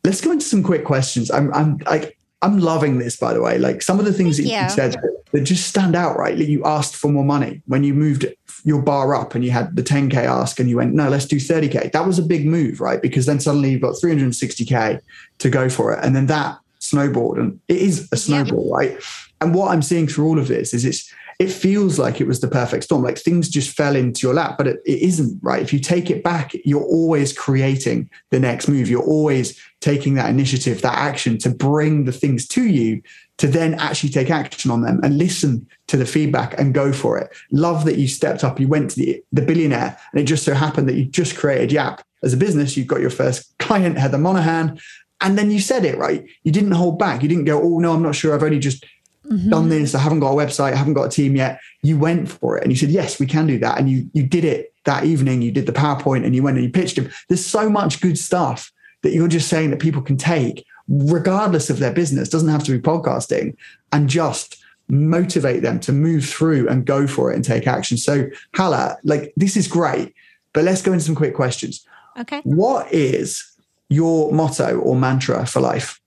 Let's go into some quick questions. I'm I'm like I'm loving this, by the way. Like some of the things Thank that you you. said that just stand out, right? Like you asked for more money when you moved your bar up and you had the 10K ask and you went, no, let's do 30K. That was a big move, right? Because then suddenly you've got 360K to go for it. And then that snowboard and it is a snowball, right? And what I'm seeing through all of this is it's, it feels like it was the perfect storm. Like things just fell into your lap, but it, it isn't, right? If you take it back, you're always creating the next move. You're always taking that initiative, that action to bring the things to you to then actually take action on them and listen to the feedback and go for it. Love that you stepped up, you went to the, the billionaire, and it just so happened that you just created Yap as a business. You've got your first client, Heather Monahan, and then you said it, right? You didn't hold back. You didn't go, oh, no, I'm not sure. I've only just Mm-hmm. done this. I haven't got a website. I haven't got a team yet. You went for it and you said, yes, we can do that. And you you did it that evening. You did the PowerPoint and you went and you pitched him. There's so much good stuff that you're just saying that people can take, regardless of their business. Doesn't have to be podcasting, and just motivate them to move through and go for it and take action. So, Hala, like this is great, but let's go into some quick questions. Okay. What is your motto or mantra for life?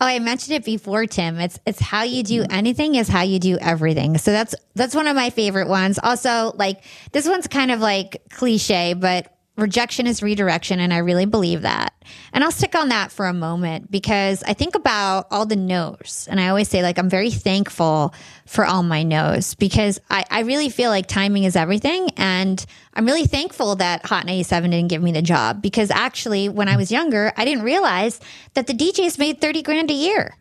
Oh, I mentioned it before, Tim. It's it's how you do anything is how you do everything. So that's that's one of my favorite ones. Also, like this one's kind of like cliche, but rejection is redirection, and I really believe that. And I'll stick on that for a moment because I think about all the no's, and I always say like I'm very thankful for all my no's because I, I really feel like timing is everything, and I'm really thankful that Hot 97 didn't give me the job because actually when I was younger, I didn't realize that the DJs made 30 grand a year.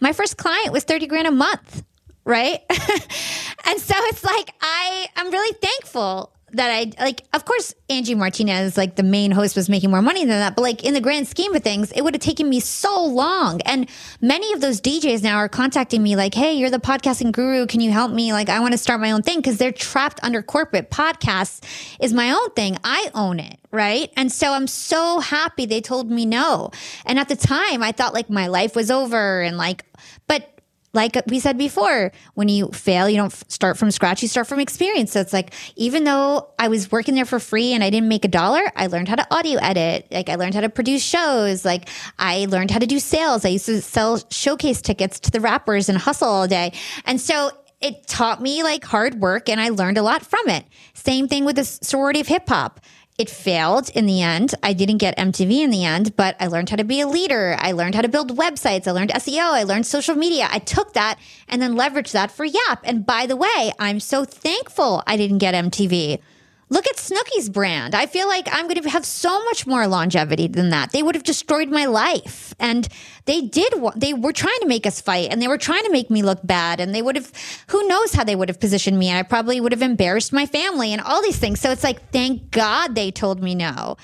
My first client was 30 grand a month, right? and so it's like I I'm really thankful that I like of course Angie Martinez like the main host was making more money than that but like in the grand scheme of things it would have taken me so long. And many of those DJs now are contacting me like hey you're the podcasting guru. Can you help me? Like I want to start my own thing. Because they're trapped under corporate. Podcasts is my own thing. I own it right? And so I'm so happy they told me no. And at the time I thought like my life was over and like but like we said before, when you fail, you don't start from scratch, you start from experience. So it's like, even though I was working there for free and I didn't make a dollar, I learned how to audio edit. Like, I learned how to produce shows. Like, I learned how to do sales. I used to sell showcase tickets to the rappers and hustle all day. And so it taught me like hard work and I learned a lot from it. Same thing with the sorority of hip hop it failed in the end. I didn't get MTV in the end, but I learned how to be a leader. I learned how to build websites. I learned SEO. I learned social media. I took that and then leveraged that for Yap. And by the way, I'm so thankful I didn't get MTV. Look at Snooki's brand. I feel like I'm going to have so much more longevity than that. They would have destroyed my life. And they did, they were trying to make us fight and they were trying to make me look bad. And they would have, who knows how they would have positioned me. And I probably would have embarrassed my family and all these things. So it's like, thank God they told me no.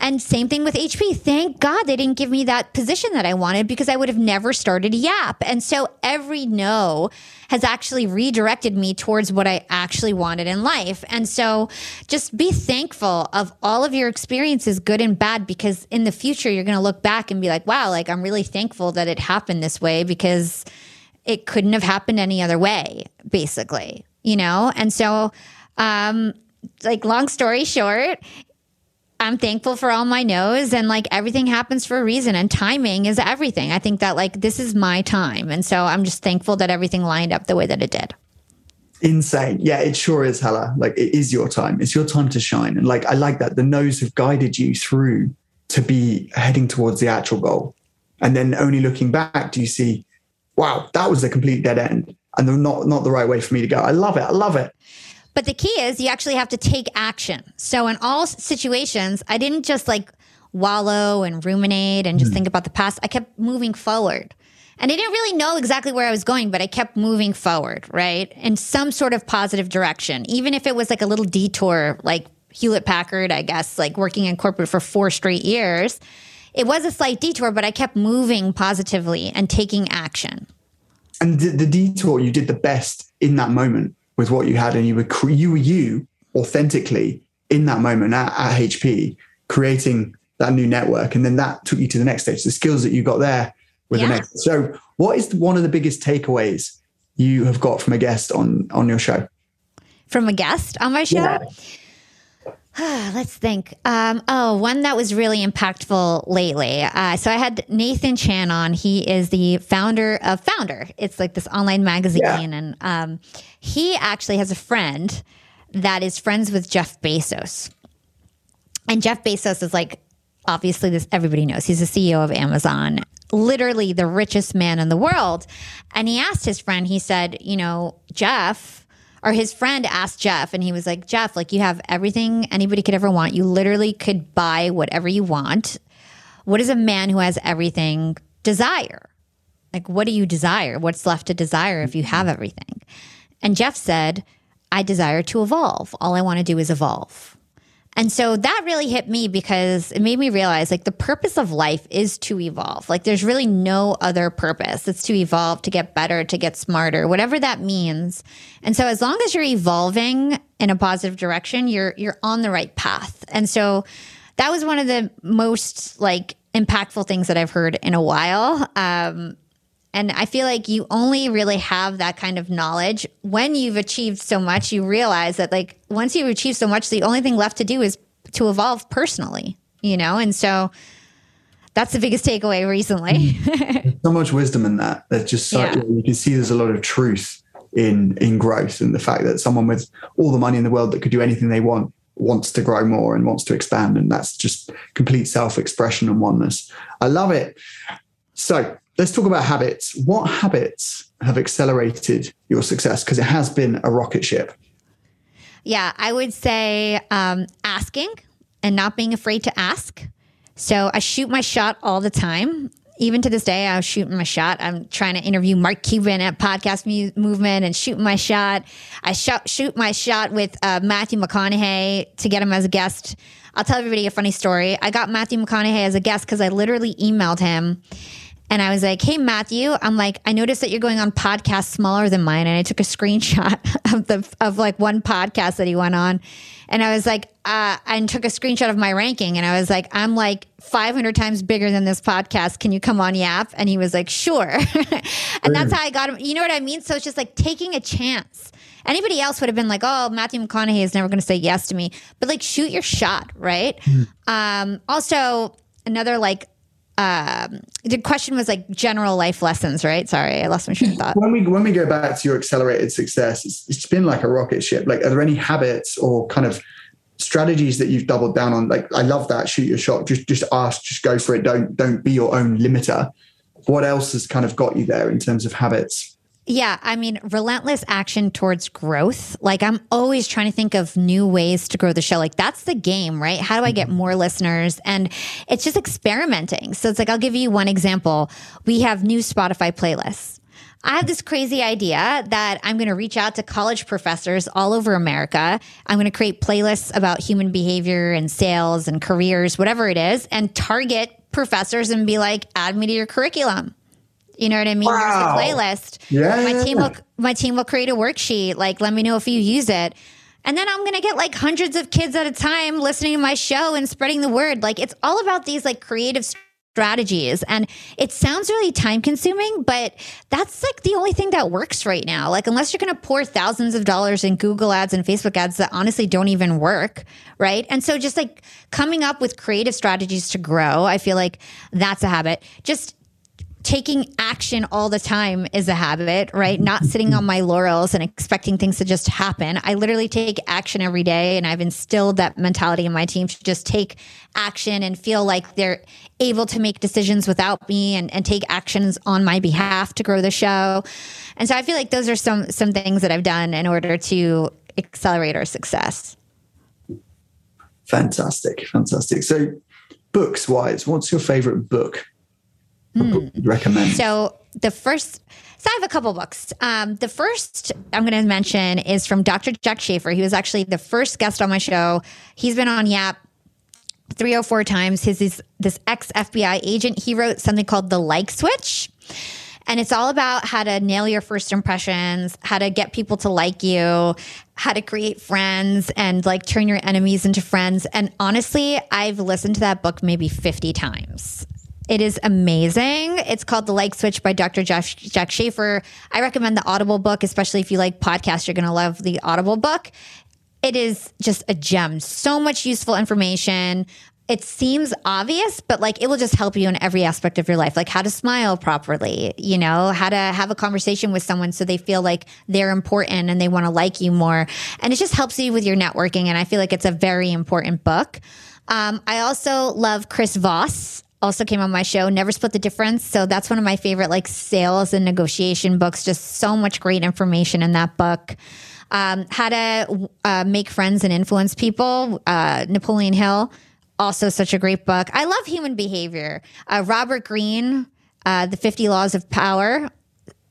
And same thing with HP. Thank God they didn't give me that position that I wanted because I would have never started Yap. And so every no has actually redirected me towards what I actually wanted in life. And so just be thankful of all of your experiences, good and bad, because in the future, you're going to look back and be like, wow, like I'm really thankful that it happened this way because it couldn't have happened any other way, basically, you know? And so, um, like, long story short, I'm thankful for all my no's and like everything happens for a reason and timing is everything. I think that like this is my time. And so I'm just thankful that everything lined up the way that it did. Insane. Yeah, it sure is, Hala. Like it is your time. It's your time to shine. And like I like that. The no's have guided you through to be heading towards the actual goal. And then only looking back do you see, wow, that was a complete dead end. And not not the right way for me to go. I love it. I love it. But the key is you actually have to take action. So in all situations, I didn't just like wallow and ruminate and just mm. think about the past. I kept moving forward. And I didn't really know exactly where I was going, but I kept moving forward, right? In some sort of positive direction, even if it was like a little detour, like Hewlett Packard, I guess, like working in corporate for four straight years. It was a slight detour, but I kept moving positively and taking action. And the, the detour, you did the best in that moment with what you had, and you were you were you authentically in that moment at, at HP, creating that new network, and then that took you to the next stage. The skills that you got there were yeah. the next. So, what is one of the biggest takeaways you have got from a guest on on your show? From a guest on my show. Yeah. Let's think. Um, oh, one that was really impactful lately. Uh, so I had Nathan Chan on. He is the founder of Foundr. It's like this online magazine, yeah. and um, he actually has a friend that is friends with Jeff Bezos. And Jeff Bezos is like obviously this everybody knows he's the CEO of Amazon, literally the richest man in the world. And he asked his friend, he said, you know, Jeff, or his friend asked Jeff, and he was like, Jeff, like you have everything anybody could ever want. You literally could buy whatever you want. What does a man who has everything desire? Like, what do you desire? What's left to desire if you have everything? And Jeff said, I desire to evolve. All I want to do is evolve. And so that really hit me because it made me realize like the purpose of life is to evolve. Like there's really no other purpose. It's to evolve, to get better, to get smarter, whatever that means. And so as long as you're evolving in a positive direction, you're you're on the right path. And so that was one of the most like impactful things that I've heard in a while. Um, and I feel like you only really have that kind of knowledge when you've achieved so much. You realize that, like, once you've achieved so much, the only thing left to do is to evolve personally, you know? And so that's the biggest takeaway recently. Mm. so much wisdom in that. There's just so, yeah. you can see there's a lot of truth in in growth and the fact that someone with all the money in the world that could do anything they want wants to grow more and wants to expand and that's just complete self-expression and oneness i love it so let's talk about habits. What habits have accelerated your success? Because it has been a rocket ship. Yeah, I would say um, asking and not being afraid to ask. So I shoot my shot all the time. Even to this day, I'm shooting my shot. I'm trying to interview Mark Cuban at Podcast Mu- Movement and shooting my shot. I sh- shoot my shot with uh, Matthew McConaughey to get him as a guest. I'll tell everybody a funny story. I got Matthew McConaughey as a guest because I literally emailed him and I was like, hey, Matthew, I'm like, I noticed that you're going on podcasts smaller than mine. And I took a screenshot of the, of like one podcast that he went on. And I was like, uh, and took a screenshot of my ranking. And I was like, I'm like 500 times bigger than this podcast. Can you come on Yap? And he was like, sure. and that's how I got him. You know what I mean? So it's just like taking a chance. Anybody else would have been like, oh, Matthew McConaughey is never going to say yes to me. But like, shoot your shot, right? Mm. Um, also, another like um, the question was like general life lessons, right? Sorry, I lost my train of thought. When we when we go back to your accelerated success, it's, it's been like a rocket ship. Like, are there any habits or kind of strategies that you've doubled down on? Like, I love that. Shoot your shot. Just just ask. Just go for it. Don't don't be your own limiter. What else has kind of got you there in terms of habits? Yeah, I mean, relentless action towards growth. Like, I'm always trying to think of new ways to grow the show. Like, that's the game, right? How do I get mm-hmm. more listeners? And it's just experimenting. So, it's like, I'll give you one example. We have new Spotify playlists. I have this crazy idea that I'm going to reach out to college professors all over America. I'm going to create playlists about human behavior and sales and careers, whatever it is, and target professors and be like, add me to your curriculum you know what I mean? Wow. Here's the playlist. Yeah. My team will my team will create a worksheet. Like, let me know if you use it. And then I'm gonna get like hundreds of kids at a time listening to my show and spreading the word. Like it's all about these like creative strategies. And it sounds really time consuming, but that's like the only thing that works right now. Like, unless you're going to pour thousands of dollars in Google ads and Facebook ads that honestly don't even work. Right. And so just like coming up with creative strategies to grow, I feel like that's a habit. Just taking action all the time is a habit, right? Mm-hmm. Not sitting on my laurels and expecting things to just happen. I literally take action every day, and I've instilled that mentality in my team to just take action and feel like they're able to make decisions without me and, and take actions on my behalf to grow the show. And so I feel like those are some some things that I've done in order to accelerate our success. Fantastic, fantastic. So, books wise, what's your favorite book? You'd recommend? So the first, so I have a couple books. Um, the first I'm going to mention is from Dr. Jack Schafer. He was actually the first guest on my show. He's been on Yap three or four times. His is this ex FBI agent. He wrote something called the Like Switch. And it's all about how to nail your first impressions, how to get people to like you, how to create friends and like turn your enemies into friends. And honestly, I've listened to that book maybe 50 times. It is amazing. It's called The Like Switch by Dr. Jack, Jack Schafer. I recommend the Audible book, especially if you like podcasts, you're going to love the Audible book. It is just a gem. So much useful information. It seems obvious, but like it will just help you in every aspect of your life, like how to smile properly, you know, how to have a conversation with someone so they feel like they're important and they want to like you more. And it just helps you with your networking. And I feel like it's a very important book. Um, I also love Chris Voss also came on my show never split the difference. So that's one of my favorite like sales and negotiation books. Just so much great information in that book. Um, how to uh, make friends and influence people uh, napoleon hill also such a great book. I love human behavior. Uh, robert greene uh, the 50 laws of power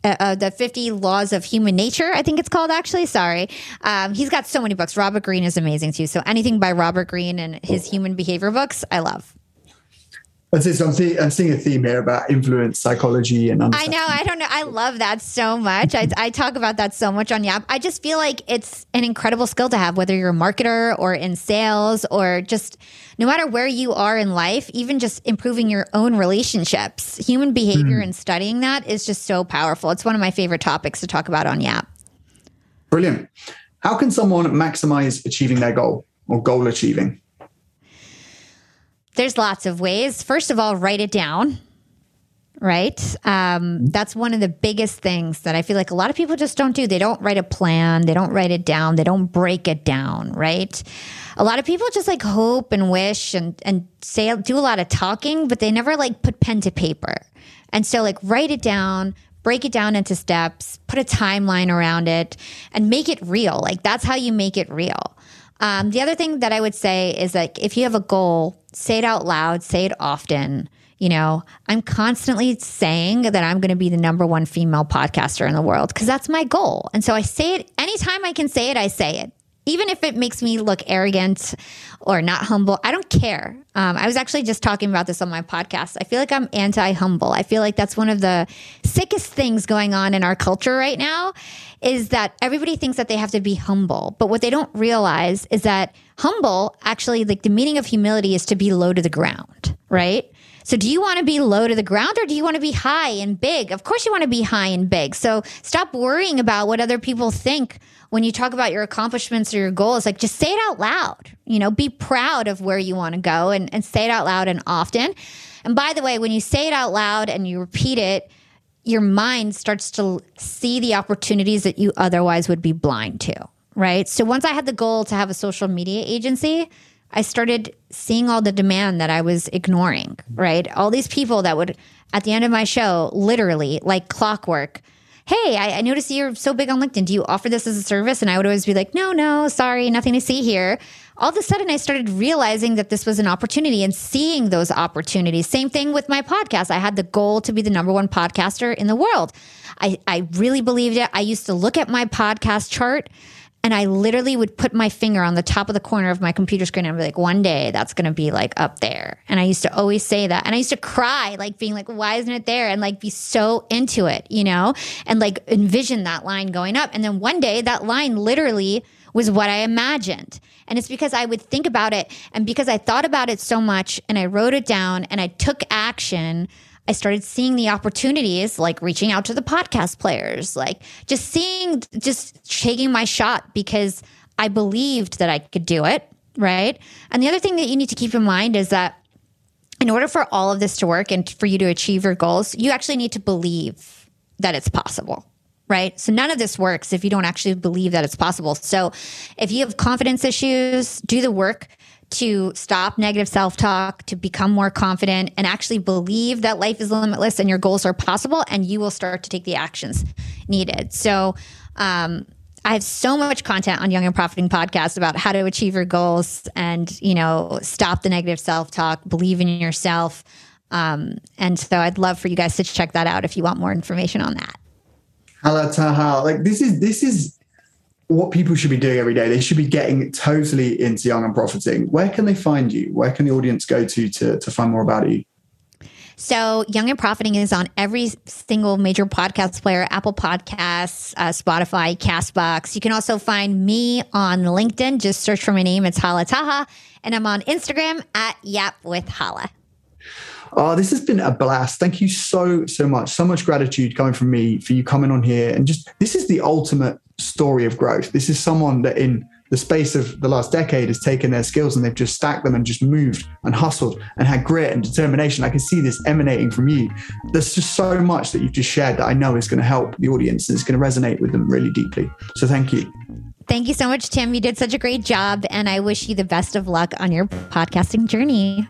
uh, uh, the 50 laws of human nature i think it's called actually. Sorry. Um, he's got so many books. Robert greene is amazing too. So anything by robert greene and his human behavior books i love So I'm, see, I'm seeing a theme here about influence psychology and I know. I don't know. I love that so much. I, I talk about that so much on Yap. I just feel like it's an incredible skill to have, whether you're a marketer or in sales or just no matter where you are in life, even just improving your own relationships. Human behavior mm. and studying that is just so powerful. It's one of my favorite topics to talk about on Yap. Brilliant. How can someone maximize achieving their goal or goal achieving? There's lots of ways. First of all, write it down. Right. Um, that's one of the biggest things that I feel like a lot of people just don't do. They don't write a plan. They don't write it down. They don't break it down. Right. A lot of people just like hope and wish and, and say, do a lot of talking, but they never like put pen to paper. And so, like, write it down, break it down into steps, put a timeline around it, and make it real. Like, that's how you make it real. Um, the other thing that I would say is like, if you have a goal, say it out loud, say it often. You know, I'm constantly saying that I'm going to be the number one female podcaster in the world because that's my goal. And so I say it anytime I can say it, I say it. Even if it makes me look arrogant or not humble, I don't care. Um, I was actually just talking about this on my podcast. I feel like I'm anti humble. I feel like that's one of the sickest things going on in our culture right now is that everybody thinks that they have to be humble. But what they don't realize is that humble actually, like the meaning of humility is to be low to the ground, right? So, do you want to be low to the ground or do you want to be high and big? Of course, you want to be high and big. So, stop worrying about what other people think when you talk about your accomplishments or your goals. Like, just say it out loud. You know, be proud of where you want to go and, and say it out loud and often. And by the way, when you say it out loud and you repeat it, your mind starts to see the opportunities that you otherwise would be blind to. Right. So, once I had the goal to have a social media agency, I started seeing all the demand that I was ignoring, right? All these people that would, at the end of my show, literally like clockwork, hey, I, I noticed you're so big on LinkedIn. Do you offer this as a service? And I would always be like, no, no, sorry, nothing to see here. All of a sudden, I started realizing that this was an opportunity and seeing those opportunities. Same thing with my podcast. I had the goal to be the number one podcaster in the world. I, I really believed it. I used to look at my podcast chart and I literally would put my finger on the top of the corner of my computer screen and be like, one day that's going to be like up there. And I used to always say that. And I used to cry, like being like, why isn't it there? And like be so into it, you know, and like envision that line going up. And then one day that line literally was what I imagined. And it's because I would think about it. And because I thought about it so much and I wrote it down and I took action. I started seeing the opportunities, like reaching out to the podcast players, like just seeing, just taking my shot because I believed that I could do it. Right. And the other thing that you need to keep in mind is that in order for all of this to work and for you to achieve your goals, you actually need to believe that it's possible. Right. So none of this works if you don't actually believe that it's possible. So if you have confidence issues, do the work to stop negative self talk, to become more confident, and actually believe that life is limitless and your goals are possible, and you will start to take the actions needed. So, um, I have so much content on Young and Profiting podcast about how to achieve your goals and, you know, stop the negative self talk, believe in yourself. Um, and so I'd love for you guys to check that out if you want more information on that. Hala Taha, like this is this is what people should be doing every day. They should be getting totally into Young and Profiting. Where can they find you? Where can the audience go to to, to find more about you? So, Young and Profiting is on every single major podcast player Apple Podcasts, uh, Spotify, Castbox. You can also find me on LinkedIn. Just search for my name. It's Hala Taha. And I'm on Instagram at Yap with Hala. Oh, this has been a blast. Thank you so, so much. So much gratitude coming from me for you coming on here. And just this is the ultimate story of growth. This is someone that in the space of the last decade has taken their skills and they've just stacked them and just moved and hustled and had grit and determination. I can see this emanating from you. There's just so much that you've just shared that I know is going to help the audience and it's going to resonate with them really deeply. So thank you. Thank you so much, Tim. You did such a great job, and I wish you the best of luck on your podcasting journey.